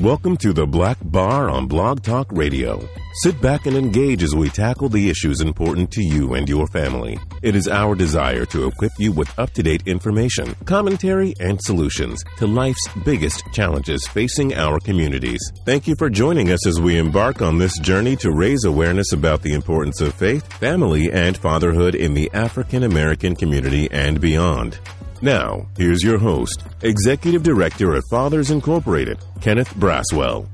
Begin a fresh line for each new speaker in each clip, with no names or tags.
Welcome to the Black Bar on Blog Talk Radio. Sit back and engage as we tackle the issues important to you and your family. It is our desire to equip you with up to date information, commentary, and solutions to life's biggest challenges facing our communities. Thank you for joining us as we embark on this journey to raise awareness about the importance of faith, family, and fatherhood in the African American community and beyond. Now, here's your host, Executive Director of Fathers Incorporated, Kenneth Braswell.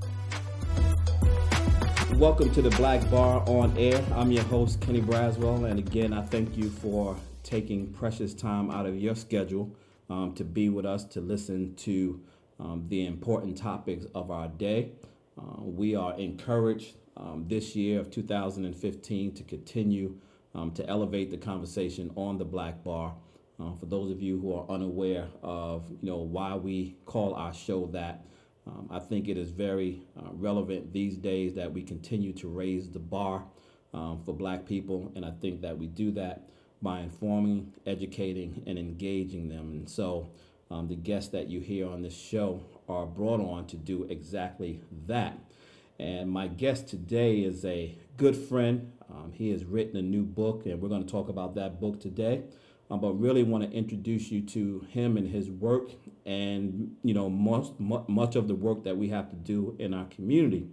Welcome to the Black Bar on Air. I'm your host, Kenny Braswell, and again, I thank you for taking precious time out of your schedule um, to be with us to listen to um, the important topics of our day. Uh, we are encouraged um, this year of 2015 to continue um, to elevate the conversation on the Black Bar. Uh, for those of you who are unaware of, you know, why we call our show that, um, I think it is very uh, relevant these days that we continue to raise the bar um, for Black people, and I think that we do that by informing, educating, and engaging them. And so, um, the guests that you hear on this show are brought on to do exactly that. And my guest today is a good friend. Um, he has written a new book, and we're going to talk about that book today um, but really want to introduce you to him and his work and you know most, much of the work that we have to do in our community.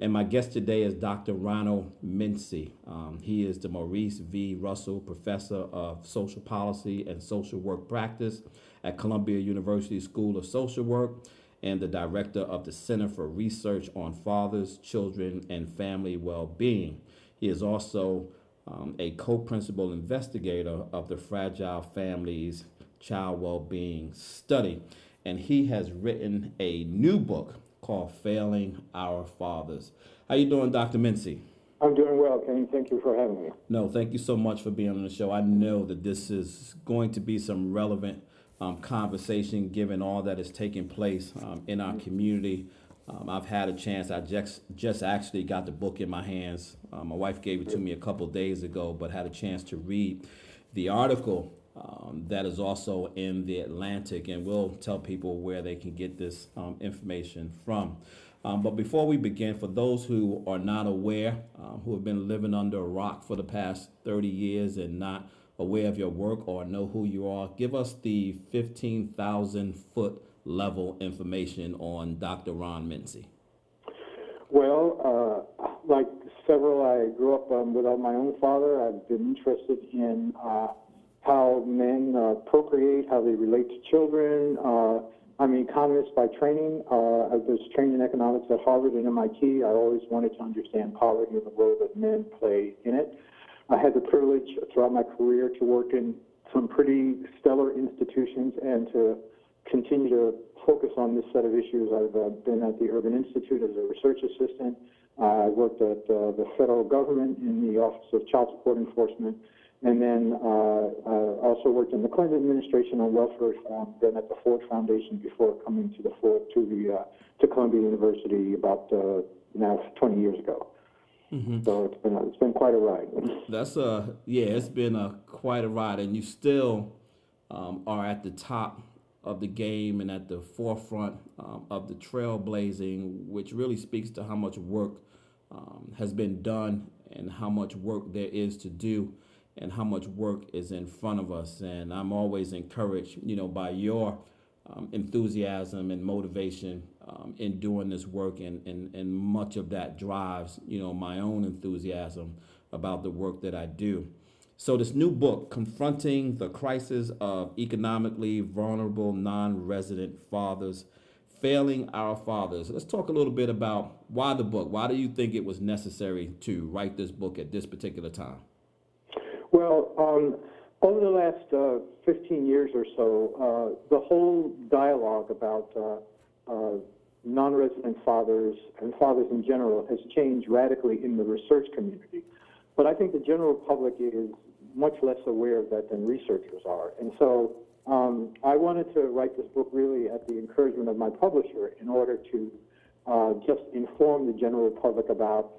And my guest today is dr ronald mincy. Um, he is the maurice v. Russell professor of social policy and social work practice at columbia university school of social work and the director of the center for research on fathers children and family well-being. He is also um, a co principal investigator of the Fragile Families Child Wellbeing Study. And he has written a new book called Failing Our Fathers. How you doing, Dr. Mincy?
I'm doing well, Kenny. Thank you for having me.
No, thank you so much for being on the show. I know that this is going to be some relevant um, conversation given all that is taking place um, in our community um, I've had a chance. I just just actually got the book in my hands. Um, my wife gave it to me a couple days ago, but had a chance to read the article um, that is also in the Atlantic, and we'll tell people where they can get this um, information from. Um, but before we begin, for those who are not aware, um, who have been living under a rock for the past 30 years and not aware of your work or know who you are, give us the 15,000 foot level information on Dr. Ron Mincy?
Well, uh, like several, I grew up um, without my own father. I've been interested in uh, how men uh, procreate, how they relate to children. Uh, I'm an economist by training. Uh, I was trained in economics at Harvard and MIT. I always wanted to understand poverty and the role that men play in it. I had the privilege throughout my career to work in some pretty stellar institutions and to continue to focus on this set of issues. I've uh, been at the Urban Institute as a research assistant. Uh, I worked at uh, the federal government in the Office of Child Support Enforcement, and then uh, uh, also worked in the Clinton administration on welfare reform. Then at the Ford Foundation before coming to the Ford to the uh, to Columbia University about now 20 years ago. Mm-hmm. So it's been it's been quite a ride.
That's a yeah, it's been a quite a ride, and you still um, are at the top of the game and at the forefront um, of the trailblazing, which really speaks to how much work um, has been done and how much work there is to do and how much work is in front of us. And I'm always encouraged, you know, by your um, enthusiasm and motivation um, in doing this work, and, and, and much of that drives, you know, my own enthusiasm about the work that I do. So, this new book, Confronting the Crisis of Economically Vulnerable Non Resident Fathers, Failing Our Fathers. Let's talk a little bit about why the book. Why do you think it was necessary to write this book at this particular time?
Well, um, over the last uh, 15 years or so, uh, the whole dialogue about uh, uh non resident fathers and fathers in general has changed radically in the research community. But I think the general public is much less aware of that than researchers are. And so um, I wanted to write this book really at the encouragement of my publisher in order to uh, just inform the general public about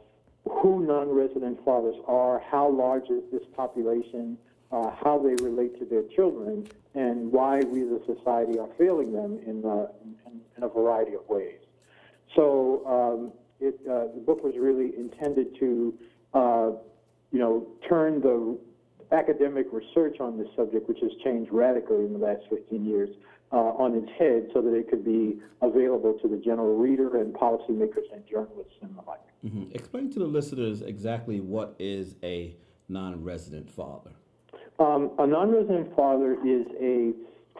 who non-resident fathers are, how large is this population, uh, how they relate to their children, and why we as a society are failing them in, uh, in, in a variety of ways. So um, it, uh, the book was really intended to, uh, you know, turn the academic research on this subject, which has changed radically in the last 15 years, uh, on its head so that it could be available to the general reader and policymakers and journalists and the like.
Mm-hmm. Explain to the listeners exactly what is a non resident father.
Um, a non resident father is a,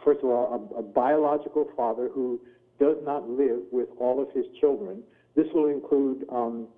first of all, a, a biological father who does not live with all of his children. This will include um,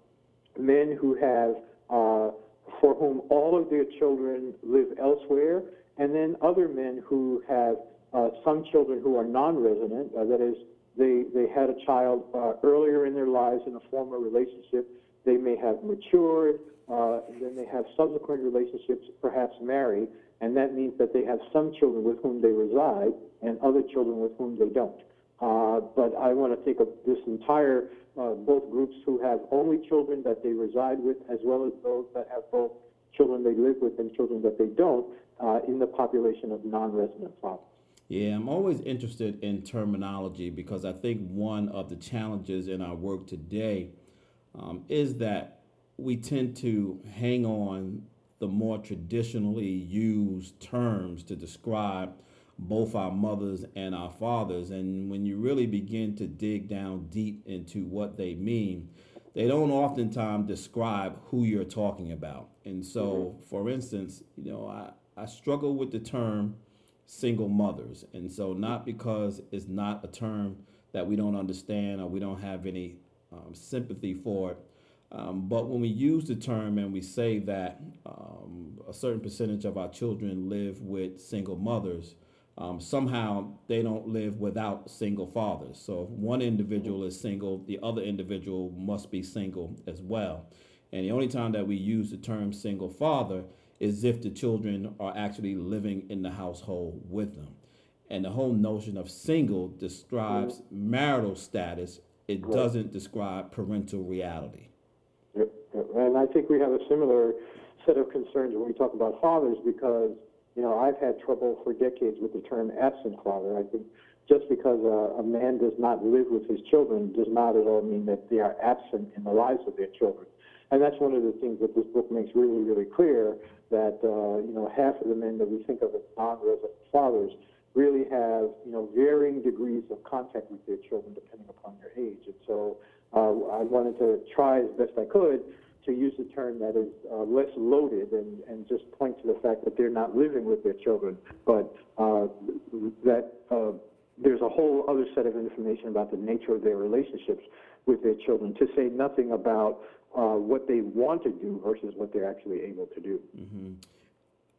men who have, uh, for whom all of their children live elsewhere, and then other men who have uh, some children who are non-resident. Uh, that is, they they had a child uh, earlier in their lives in a former relationship. They may have matured, uh, then they have subsequent relationships, perhaps marry, and that means that they have some children with whom they reside and other children with whom they don't. Uh, but I want to take a, this entire, uh, both groups who have only children that they reside with, as well as those that have both children they live with and children that they don't, uh, in the population of non-resident fathers.
Yeah, I'm always interested in terminology because I think one of the challenges in our work today um, is that we tend to hang on the more traditionally used terms to describe both our mothers and our fathers. And when you really begin to dig down deep into what they mean, they don't oftentimes describe who you're talking about. And so, mm-hmm. for instance, you know, I, I struggle with the term single mothers. And so, not because it's not a term that we don't understand or we don't have any um, sympathy for it, um, but when we use the term and we say that um, a certain percentage of our children live with single mothers, um, somehow they don't live without single fathers. So if one individual is single, the other individual must be single as well. And the only time that we use the term single father is if the children are actually living in the household with them. And the whole notion of single describes marital status, it doesn't describe parental reality.
Yep. And I think we have a similar set of concerns when we talk about fathers because you know, I've had trouble for decades with the term absent father. I think just because a, a man does not live with his children does not at all mean that they are absent in the lives of their children. And that's one of the things that this book makes really, really clear that, uh, you know, half of the men that we think of as non-resident fathers really have, you know, varying degrees of contact with their children depending upon their age. And so uh, I wanted to try as best I could to use a term that is uh, less loaded and, and just point to the fact that they're not living with their children, but uh, that uh, there's a whole other set of information about the nature of their relationships with their children, to say nothing about uh, what they want to do versus what they're actually able to do.
Mm-hmm.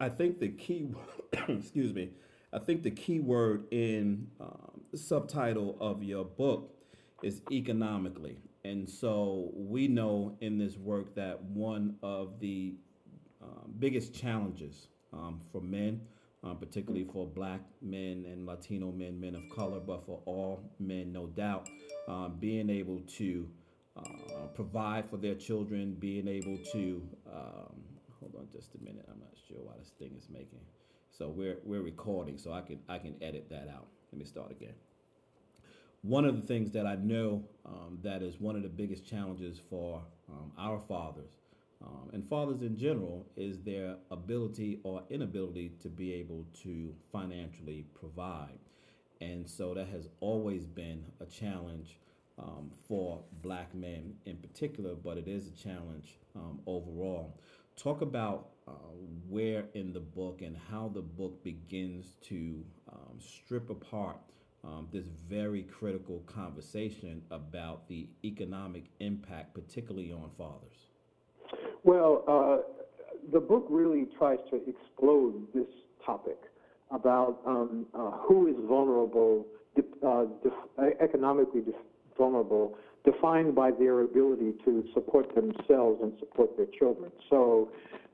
I think the key, excuse me, I think the key word in um, the subtitle of your book is economically. And so we know in this work that one of the uh, biggest challenges um, for men, uh, particularly for black men and Latino men, men of color, but for all men, no doubt, uh, being able to uh, provide for their children, being able to, um, hold on just a minute, I'm not sure why this thing is making. So we're, we're recording, so I can, I can edit that out. Let me start again one of the things that I know um, that is one of the biggest challenges for um, our fathers um, and fathers in general is their ability or inability to be able to financially provide. And so that has always been a challenge um, for black men in particular, but it is a challenge um, overall. Talk about uh, where in the book and how the book begins to um, strip apart um, this very critical conversation about the economic impact, particularly on fathers?
Well, uh, the book really tries to explode this topic about um, uh, who is vulnerable, uh, def- economically vulnerable, defined by their ability to support themselves and support their children. So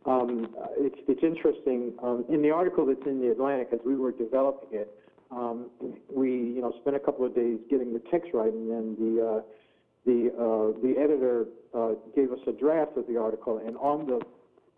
um, it's, it's interesting. Um, in the article that's in the Atlantic, as we were developing it, um, we, you know, spent a couple of days getting the text right, and then the uh, the uh, the editor uh, gave us a draft of the article, and on the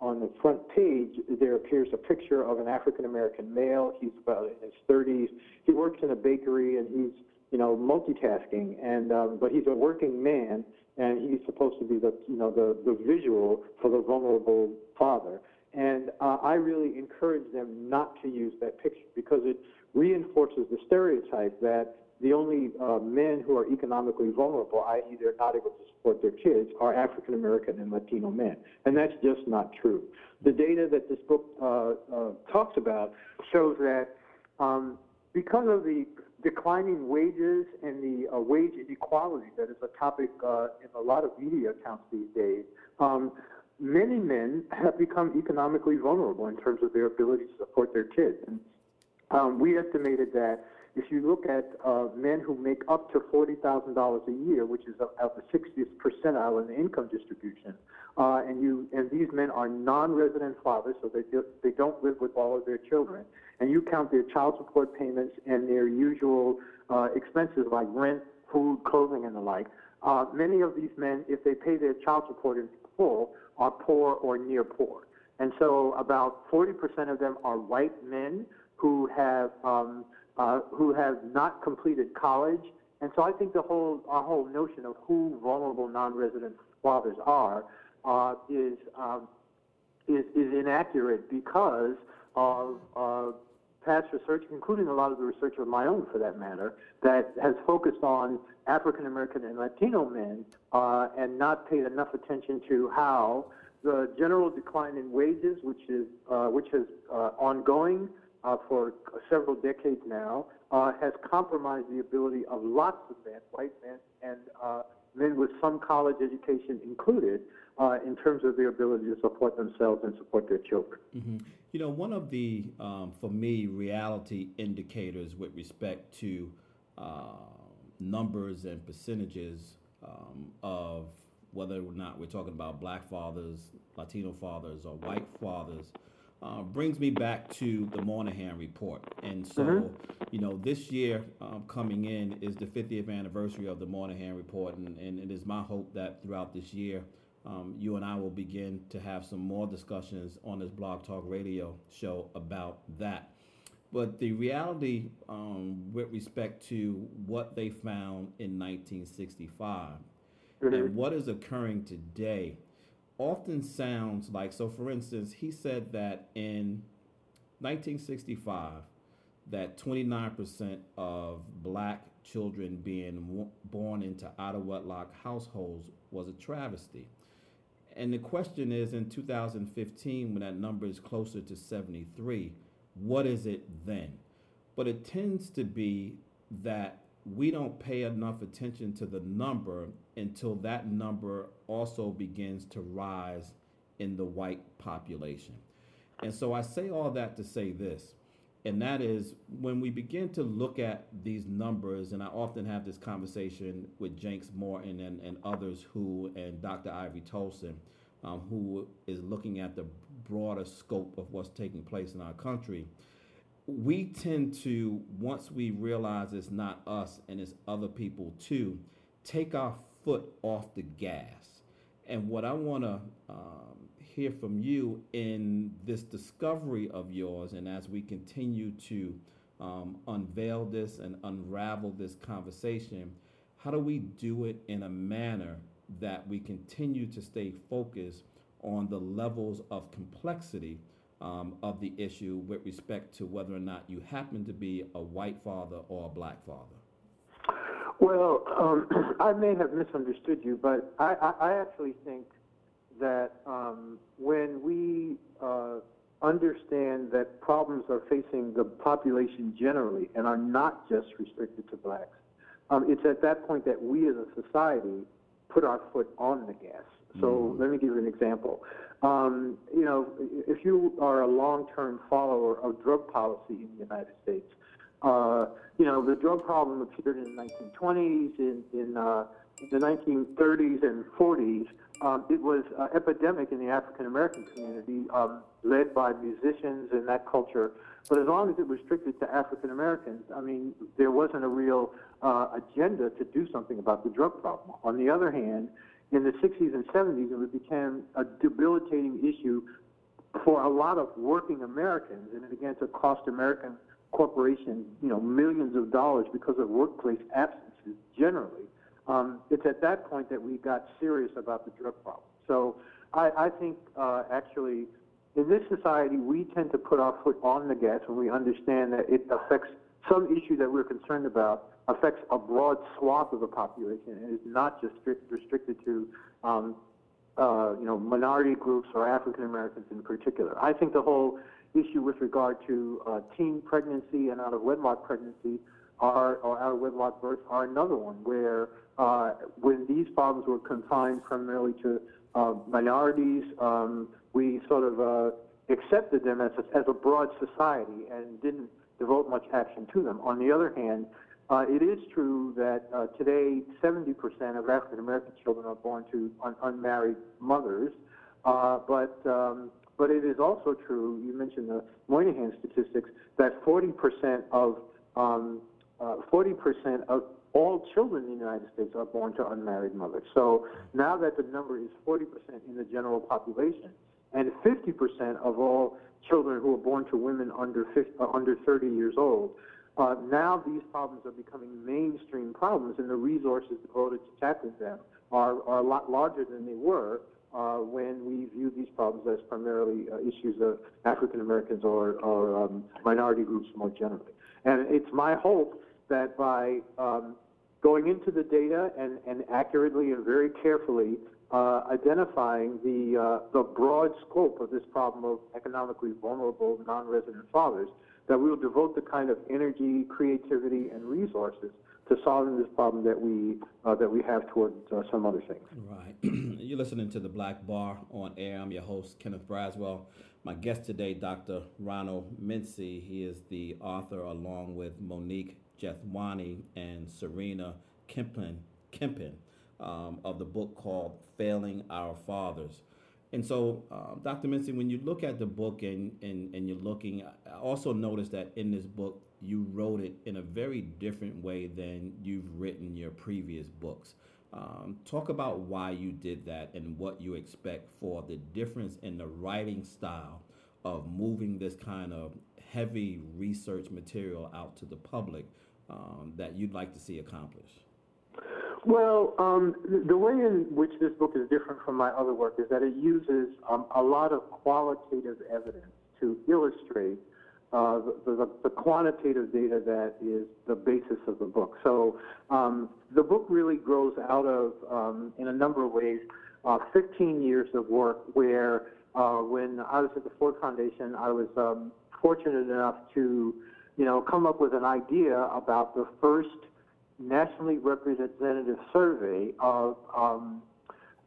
on the front page there appears a picture of an African American male. He's about in his 30s. He works in a bakery, and he's you know, multitasking, and um, but he's a working man, and he's supposed to be the, you know, the the visual for the vulnerable father. And uh, I really encourage them not to use that picture because it reinforces the stereotype that the only uh, men who are economically vulnerable, i.e., they're not able to support their kids, are African American and Latino men. And that's just not true. The data that this book uh, uh, talks about shows that um, because of the declining wages and the uh, wage inequality that is a topic uh, in a lot of media accounts these days, um, many men have become economically vulnerable in terms of their ability to support their kids. And um, we estimated that if you look at uh, men who make up to $40,000 a year, which is at the 60th percentile in the income distribution, uh, and you and these men are non-resident fathers, so they do, they don't live with all of their children, and you count their child support payments and their usual uh, expenses like rent, food, clothing, and the like. Uh, many of these men, if they pay their child support in full, are poor or near poor. And so about 40% of them are white men who have um, uh, who have not completed college. And so I think the whole our whole notion of who vulnerable non-resident fathers are uh, is, um, is is inaccurate because of uh, past research, including a lot of the research of my own, for that matter, that has focused on African American and Latino men uh, and not paid enough attention to how the general decline in wages, which is uh, which is uh, ongoing uh, for several decades now, uh, has compromised the ability of lots of men, white men, and uh, men with some college education included, uh, in terms of their ability to support themselves and support their children.
Mm-hmm. You know, one of the, um, for me, reality indicators with respect to uh, numbers and percentages um, of whether or not we're talking about black fathers, Latino fathers, or white fathers uh, brings me back to the Moynihan report. And so, mm-hmm. you know, this year um, coming in is the 50th anniversary of the Moynihan report, and, and it is my hope that throughout this year, um, you and I will begin to have some more discussions on this Blog Talk Radio show about that. But the reality um, with respect to what they found in 1965 mm-hmm. and what is occurring today often sounds like so for instance he said that in 1965 that 29% of black children being w- born into out of wedlock households was a travesty. And the question is in 2015 when that number is closer to 73 what is it then? But it tends to be that we don't pay enough attention to the number until that number also begins to rise in the white population. And so I say all that to say this, and that is when we begin to look at these numbers, and I often have this conversation with Jenks Morton and, and others who, and Dr. Ivory Toldson, um, who is looking at the broader scope of what's taking place in our country we tend to once we realize it's not us and it's other people too take our foot off the gas and what i want to um, hear from you in this discovery of yours and as we continue to um, unveil this and unravel this conversation how do we do it in a manner that we continue to stay focused on the levels of complexity um, of the issue with respect to whether or not you happen to be a white father or a black father?
Well, um, I may have misunderstood you, but I, I, I actually think that um, when we uh, understand that problems are facing the population generally and are not just restricted to blacks, um, it's at that point that we as a society put our foot on the gas. So mm. let me give you an example. Um, you know, if you are a long-term follower of drug policy in the United States, uh, you know, the drug problem appeared in the 1920s, in, in uh, the 1930s and 40s. Um, it was uh, epidemic in the African American community, um, led by musicians and that culture. But as long as it was restricted to African Americans, I mean, there wasn't a real uh, agenda to do something about the drug problem. On the other hand, in the 60s and 70s, it became a debilitating issue for a lot of working Americans, and it began to cost American corporations, you know, millions of dollars because of workplace absences generally, um, it's at that point that we got serious about the drug problem. So I, I think uh, actually in this society we tend to put our foot on the gas when we understand that it affects some issue that we're concerned about affects a broad swath of the population and is not just restricted to um, uh, you know minority groups or African Americans in particular. I think the whole issue with regard to uh, teen pregnancy and out of wedlock pregnancy are, or out of wedlock birth are another one where uh, when these problems were confined primarily to uh, minorities, um, we sort of uh, accepted them as a, as a broad society and didn't devote much action to them. On the other hand, uh, it is true that uh, today 70% of African American children are born to un- unmarried mothers, but um, but it is also true. You mentioned the Moynihan statistics that 40% of um, 40% uh, of all children in the United States are born to unmarried mothers. So now that the number is 40% in the general population, and 50% of all children who are born to women under 50, uh, under 30 years old, uh, now these problems are becoming mainstream problems, and the resources devoted to tackling them are, are a lot larger than they were uh, when we view these problems as primarily uh, issues of African Americans or, or um, minority groups more generally. And it's my hope that by um, going into the data and, and accurately and very carefully uh, identifying the, uh, the broad scope of this problem of economically vulnerable non-resident fathers, that we will devote the kind of energy, creativity, and resources to solving this problem that we uh, that we have towards uh, some other things.
Right. You're listening to the Black Bar on air. I'm your host, Kenneth Braswell. My guest today, Dr. Ronald Mincy. He is the author, along with Monique Jethwani and Serena Klempin, Klempin um, of the book called Failing Our Fathers. And so, uh, Dr. Mincy, when you look at the book and, and, and you're looking, I also noticed that in this book, you wrote it in a very different way than you've written your previous books. Um, talk about why you did that and what you expect for the difference in the writing style of moving this kind of heavy research material out to the public um, that you'd like to see accomplished.
Well, um, the way in which this book is different from my other work is that it uses um, a lot of qualitative evidence to illustrate uh, the, the, the, quantitative data that is the basis of the book. So um, the book really grows out of, um, in a number of ways, uh, 15 years of work where uh, when I was at the Ford Foundation, I was um, fortunate enough to, you know, come up with an idea about the first nationally representative survey of, um,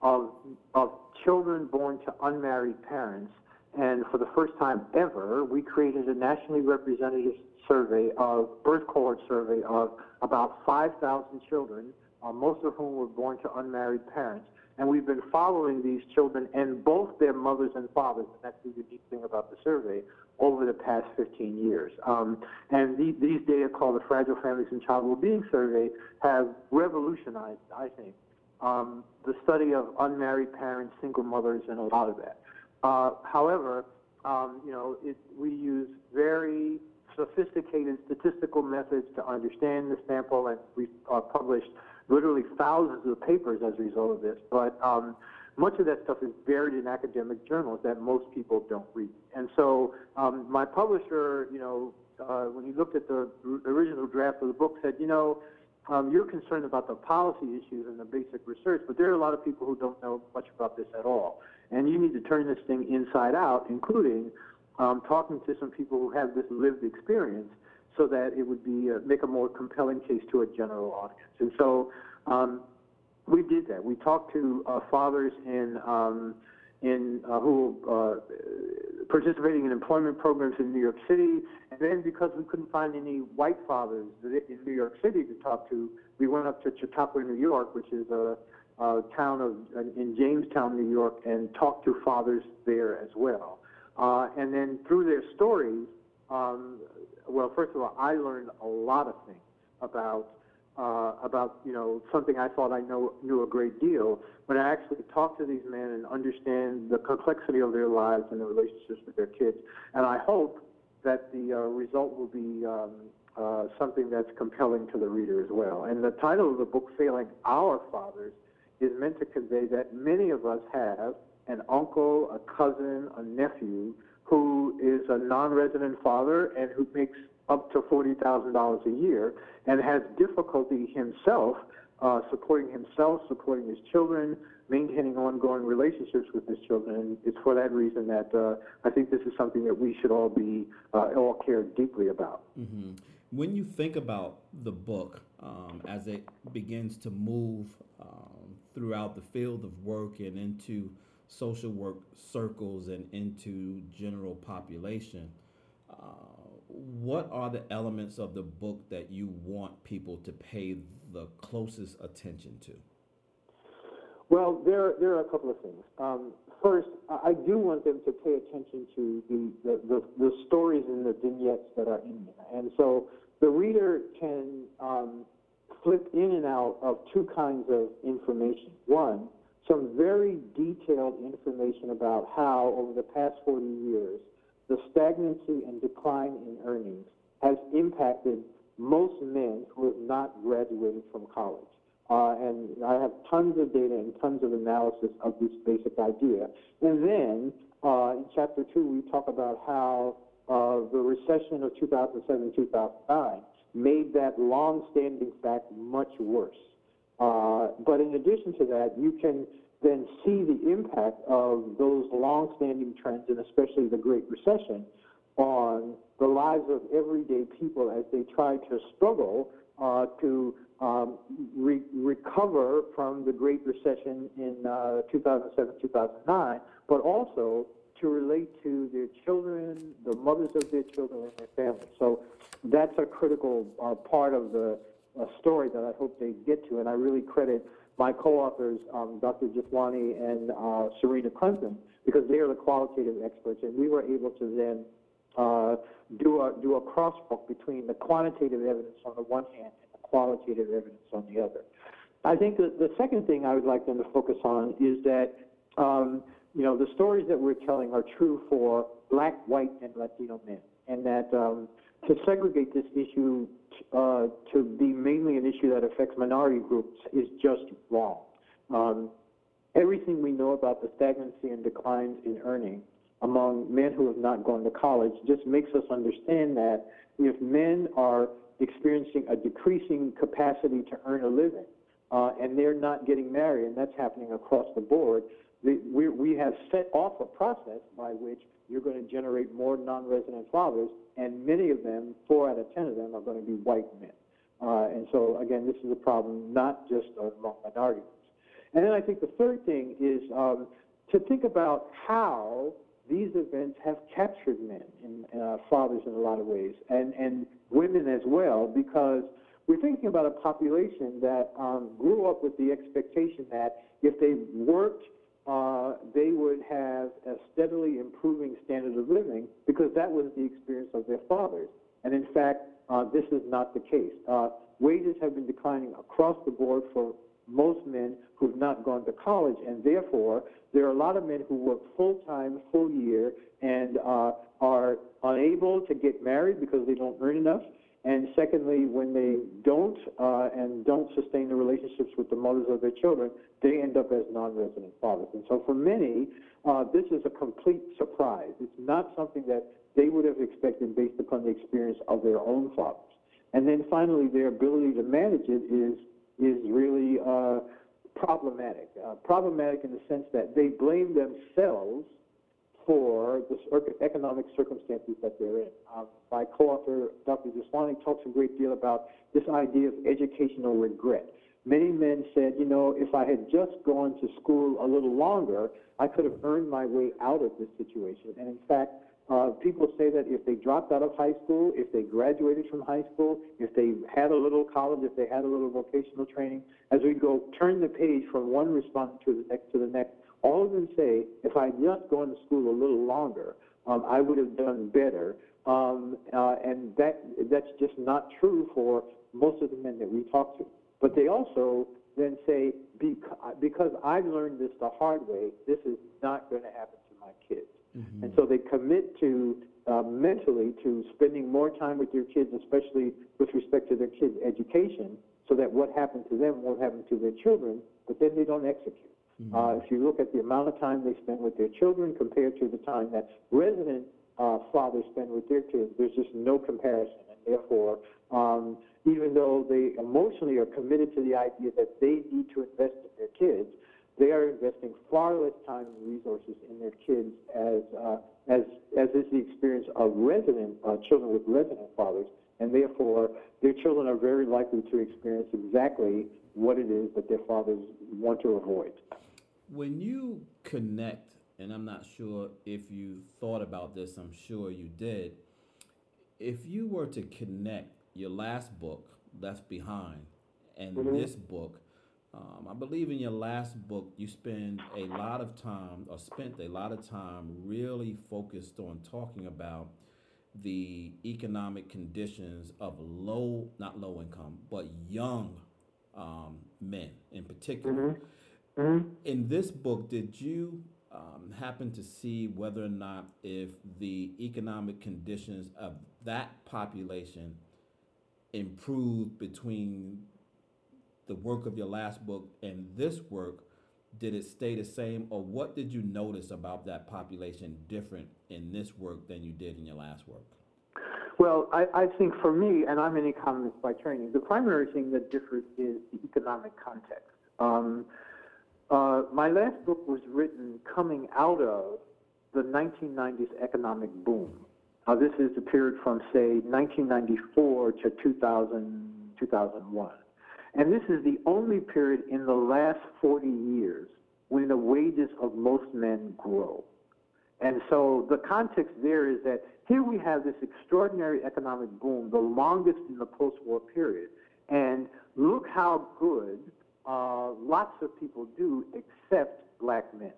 of, of children born to unmarried parents. And for the first time ever, we created a nationally representative survey of birth cohort survey of about 5,000 children, uh, most of whom were born to unmarried parents. And we've been following these children and both their mothers and fathers, and that's the unique thing about the survey, over the past 15 years. Um, and the, these data called the Fragile Families and Child Wellbeing Survey have revolutionized, I think, um, the study of unmarried parents, single mothers, and a lot of that. Uh, however, um, you know, it, we use very sophisticated statistical methods to understand the sample, and we've uh, published literally thousands of papers as a result of this. But um, much of that stuff is buried in academic journals that most people don't read. And so um, my publisher, you know, uh, when he looked at the original draft of the book, said, you know, um, you're concerned about the policy issues and the basic research, but there are a lot of people who don't know much about this at all. And you need to turn this thing inside out, including um, talking to some people who have this lived experience so that it would be uh, make a more compelling case to a general audience. And so um, we did that. We talked to uh, fathers in um, in uh, who uh, participating in employment programs in New York City, and then because we couldn't find any white fathers in New York City to talk to, we went up to Chautauqua, New York, which is a, a town of in Jamestown, New York, and talked to fathers there as well. Uh, and then through their stories, um, well, first of all, I learned a lot of things about uh, about you know something I thought I know knew a great deal. When I actually talked to these men and understand the complexity of their lives and the relationships with their kids, and I hope that the uh, result will be um, uh, something that's compelling to the reader as well. And the title of the book, Failing Our Fathers, is meant to convey that many of us have an uncle, a cousin, a nephew who is a non-resident father and who makes up to $40,000 a year and has difficulty himself uh, supporting himself, supporting his children, maintaining ongoing relationships with his children. And it's for that reason that uh, I think this is something that we should all be uh, all care deeply about.
Mm-hmm. When you think about the book um, as it begins to move um, throughout the field of work and into social work circles and into general population, uh, what are the elements of the book that you want people to pay the closest attention to?
Well, there, there are a couple of things. Um, first, I do want them to pay attention to the, the, the, the, stories and the vignettes that are in there. And so the reader can um, flip in and out of two kinds of information. One, some very detailed information about how, over the past 40 years, the stagnancy and decline in earnings has impacted most men who have not graduated from college. Uh, and I have tons of data and tons of analysis of this basic idea. And then uh, in chapter two, we talk about how uh, the recession of 2007-2009 made that long-standing fact much worse. Uh, but in addition to that, you can then see the impact of those long-standing trends, and especially the Great Recession, on the lives of everyday people as they try to struggle uh, to um, re- recover from the Great Recession in uh, 2007, 2009, but also to relate to their children, the mothers of their children, and their families. So that's a critical uh, part of the uh, story that I hope they get to, and I really credit my co-authors, um, Dr. Jethwani and uh, Serena Klempin, because they are the qualitative experts, and we were able to then uh, do a do a crosswalk between the quantitative evidence on the one hand and the qualitative evidence on the other. I think the second thing I would like them to focus on is that um, you know the stories that we're telling are true for Black, White, and Latino men, and that um, to segregate this issue uh, to be mainly an issue that affects minority groups is just wrong. Um, everything we know about the stagnancy and declines in earning among men who have not gone to college just makes us understand that if men are experiencing a decreasing capacity to earn a living uh, and they're not getting married, and that's happening across the board, we, have set off a process by which you're going to generate more non-resident fathers, and many of them, four out of ten of them, are going to be white men. Uh, and so, again, this is a problem not just among minority groups. And then I think the third thing is um, to think about how these events have captured men and uh, fathers in a lot of ways, and, and women as well, because we're thinking about a population that um, grew up with the expectation that if they worked uh, they would have a steadily improving standard of living because that was the experience of their fathers. And in fact, uh, this is not the case. Uh, wages have been declining across the board for most men who've not gone to college, and therefore there are a lot of men who work full time, full year, and uh, are unable to get married because they don't earn enough. And secondly, when they don't uh, and don't sustain the relationships with the mothers of their children, they end up as non-resident fathers. And so for many, uh, this is a complete surprise. It's not something that they would have expected based upon the experience of their own fathers. And then finally, their ability to manage it is is really uh, problematic. Uh, problematic in the sense that they blame themselves for the economic circumstances that they're in. Um, my co-author, Dr. Jethwani, talks a great deal about this idea of educational regret. Many men said, you know, if I had just gone to school a little longer, I could have earned my way out of this situation. And in fact, uh, people say that if they dropped out of high school, if they graduated from high school, if they had a little college, if they had a little vocational training, as we go turn the page from one respondent to the next to the next, all of them say, if I had just gone to school a little longer, um, I would have done better. Um, uh, and that that's just not true for most of the men that we talk to. But they also then say, because I've learned this the hard way, this is not going to happen to my kids. Mm-hmm. And so they commit to uh, mentally to spending more time with their kids, especially with respect to their kids' education, so that what happened to them won't happen to their children, but then they don't execute. Mm-hmm. Uh, if you look at the amount of time they spend with their children compared to the time that resident uh, fathers spend with their kids, there's just no comparison. And therefore, um, even though they emotionally are committed to the idea that they need to invest in their kids, they are investing far less time and resources in their kids as uh, as as is the experience of resident uh, children with resident fathers, and therefore their children are very likely to experience exactly what it is that their fathers want to avoid.
When you connect, and I'm not sure if you thought about this, I'm sure you did. If you were to connect your last book, Left Behind, and mm-hmm. this book, um, I believe in your last book, you spend a lot of time, or spent a lot of time, really focused on talking about the economic conditions of low, not low income, but young um, men in particular. Mm-hmm. Mm-hmm. In this book, did you um, happen to see whether or not if the economic conditions of that population improved between the work of your last book and this work? Did it stay the same, or what did you notice about that population different in this work than you did in your last work?
Well, I, I think for me, and I'm an economist by training, the primary thing that differs is the economic context. Um, uh, my last book was written coming out of the 1990s economic boom. Now, this is the period from, say, 1994 to 2000, 2001. And this is the only period in the last 40 years when the wages of most men grow. And so the context there is that here we have this extraordinary economic boom, the longest in the post-war period. And look how good uh, lots of people do except black men.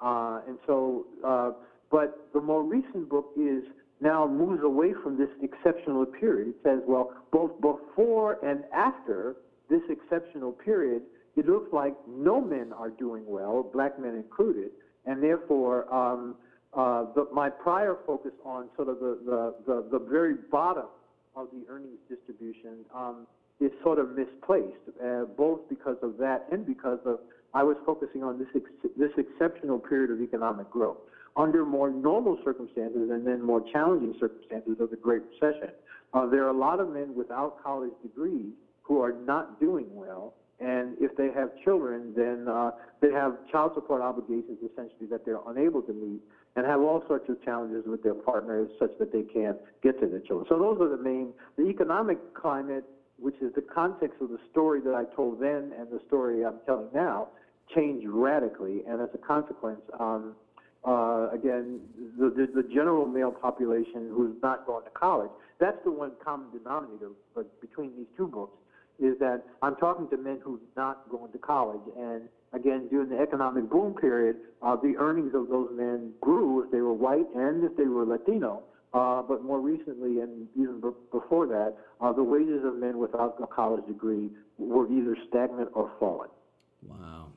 Uh, and so, uh, but the more recent book is now moves away from this exceptional period. It says, well, both before and after this exceptional period, it looks like no men are doing well, black men included, and therefore um, uh, the, my prior focus on sort of the, the, the, the, very bottom of the earnings distribution um, is sort of misplaced, uh, both because of that and because of I was focusing on this ex- this exceptional period of economic growth. Under more normal circumstances and then more challenging circumstances of the Great Recession, uh, there are a lot of men without college degrees who are not doing well. And if they have children, then uh, they have child support obligations essentially that they're unable to meet and have all sorts of challenges with their partners such that they can't get to their children. So those are the main, the economic climate, which is the context of the story that I told then and the story I'm telling now, changed radically. And as a consequence, um, uh, again, the, the, the, general male population who's not going to college, that's the one common denominator but between these two books is that I'm talking to men who's not going to college. And again, during the economic boom period, uh, the earnings of those men grew if they were white and if they were Latino. Uh, but more recently, and even b- before that, uh, the wages of men without a college degree were either stagnant or falling.
Wow.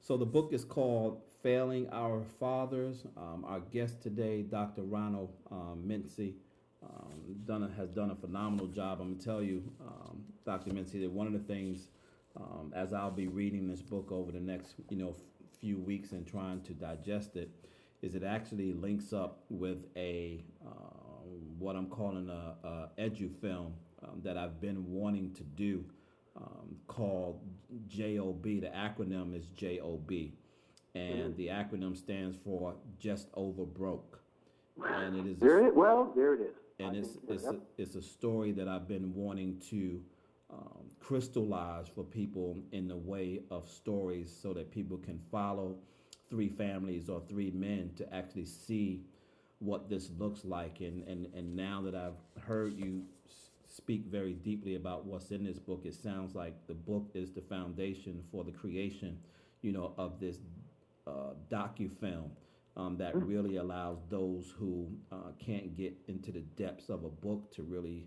So the book is called Failing Our Fathers. Um, our guest today, Dr. Ronald um, Mincy um, done has done a phenomenal job. I'm gonna tell you, um, Dr. Mincy, that one of the things um, as I'll be reading this book over the next you know f- few weeks and trying to digest it, is it actually links up with a uh, what I'm calling a, a edu film um, that I've been wanting to do um, called JOB. The acronym is JOB, and mm-hmm. the acronym stands for Just Over Broke.
And it is there. It, well, there it is
and it's it's a, it's a story that I've been wanting to um, crystallize for people in the way of stories, so that people can follow three families or three men to actually see what this looks like. And and and now that I've heard you speak very deeply about what's in this book, it sounds like the book is the foundation for the creation, you know, of this uh, docu film um, that mm. really allows those who uh, can't get into the depths of a book to really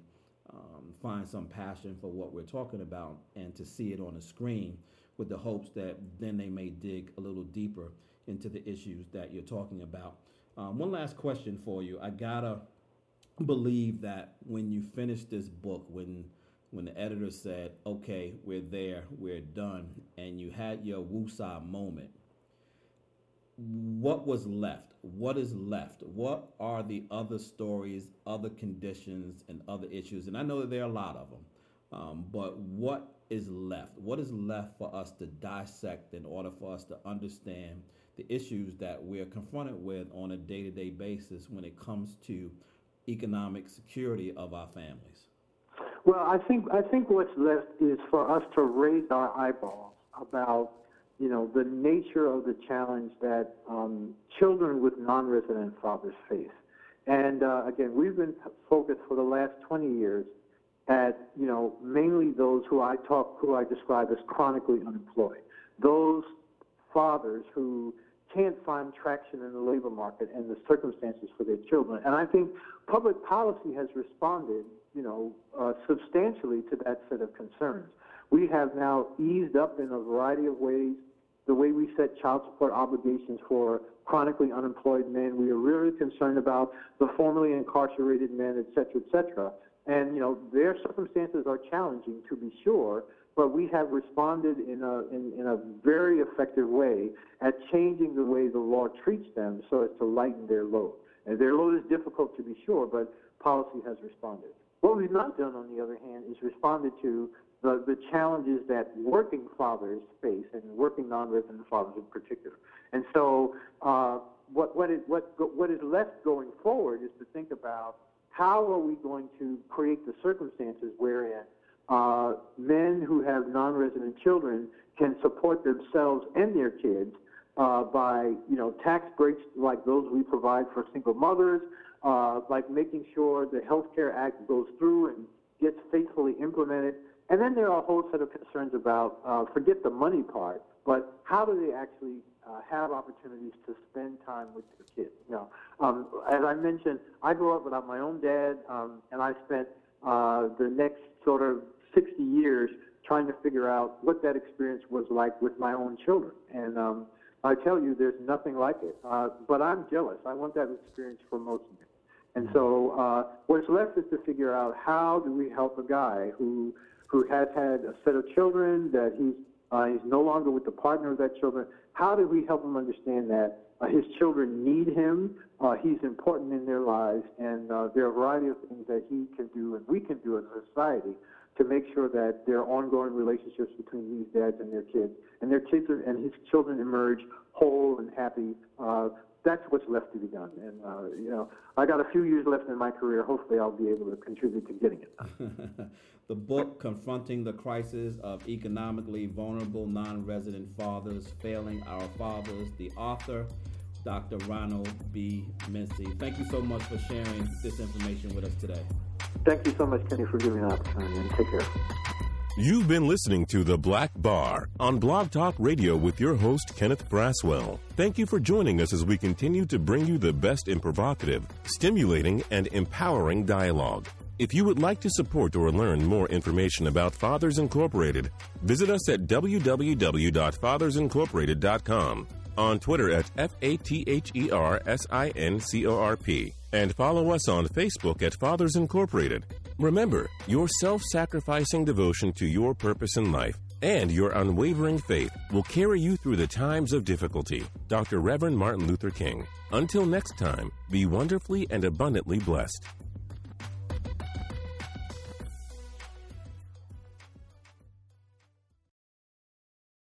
um, find some passion for what we're talking about and to see it on a screen with the hopes that then they may dig a little deeper into the issues that you're talking about. Um, one last question for you. I gotta believe that when you finished this book, when when the editor said, "Okay, we're there, we're done," and you had your woosah moment, what was left? What is left? What are the other stories, other conditions, and other issues? And I know that there are a lot of them, um, but what is left? What is left for us to dissect in order for us to understand the issues that we're confronted with on a day to day basis when it comes to economic security of our families?
Well, I think I think what's left is for us to raise our eyeballs about you know the nature of the challenge that um, children with non-resident fathers face. And uh, again, we've been focused for the last 20 years at you know mainly those who I talk who I describe as chronically unemployed, those fathers who can't find traction in the labor market and the circumstances for their children. And I think public policy has responded, you know, uh, substantially to that set of concerns. We have now eased up in a variety of ways the way we set child support obligations for chronically unemployed men. We are really concerned about the formerly incarcerated men, et cetera, et cetera. And, you know, their circumstances are challenging to be sure, but we have responded in a, in, in a very effective way at changing the way the law treats them so as to lighten their load. And their load is difficult to be sure, but policy has responded. What we've not done, on the other hand, is responded to the, the challenges that working fathers face, and working non-resident fathers in particular. And so, uh, what, what, is, what, what is left going forward is to think about how are we going to create the circumstances wherein uh, men who have non-resident children can support themselves and their kids uh, by, you know, tax breaks like those we provide for single mothers, uh, like making sure the Health Care Act goes through and gets faithfully implemented. And then there are a whole set of concerns about, uh, forget the money part, but how do they actually uh, have opportunities to spend time with their kids? You know, um, as I mentioned, I grew up without my own dad, um, and I spent uh, the next sort of 60 years trying to figure out what that experience was like with my own children. And um, I tell you, there's nothing like it. Uh, but I'm jealous. I want that experience for most them. And so uh, what's left is to figure out how do we help a guy who who has had a set of children that he's uh, he's no longer with the partner of that children. How do we help him understand that uh, his children need him? Uh, he's important in their lives, and uh, there are a variety of things that he can do and we can do as a society to make sure that there are ongoing relationships between these dads and their kids, and their kids are, and his children emerge whole and happy. Uh, that's what's left to be done. And uh, you know, I got a few years left in my career. Hopefully, I'll be able to contribute to getting it
done. the book, Confronting the Crisis of Economically Vulnerable Non-Resident Fathers, Failing Our Fathers. The author. Dr. Ronald B. Mincy. Thank you so much for sharing this information with us today.
Thank you so much, Kenny, for giving me the opportunity, and take care.
You've been listening to The Black Bar on Blog Talk Radio with your host, Kenneth Braswell. Thank you for joining us as we continue to bring you the best in provocative, stimulating, and empowering dialogue. If you would like to support or learn more information about Fathers Incorporated, visit us at www.fathersincorporated.com, on Twitter at F A T H E R S I N C O R P and follow us on Facebook at Fathers Incorporated. Remember, your self sacrificing devotion to your purpose in life and your unwavering faith will carry you through the times of difficulty. Dr. Reverend Martin Luther King. Until next time, be wonderfully and abundantly blessed.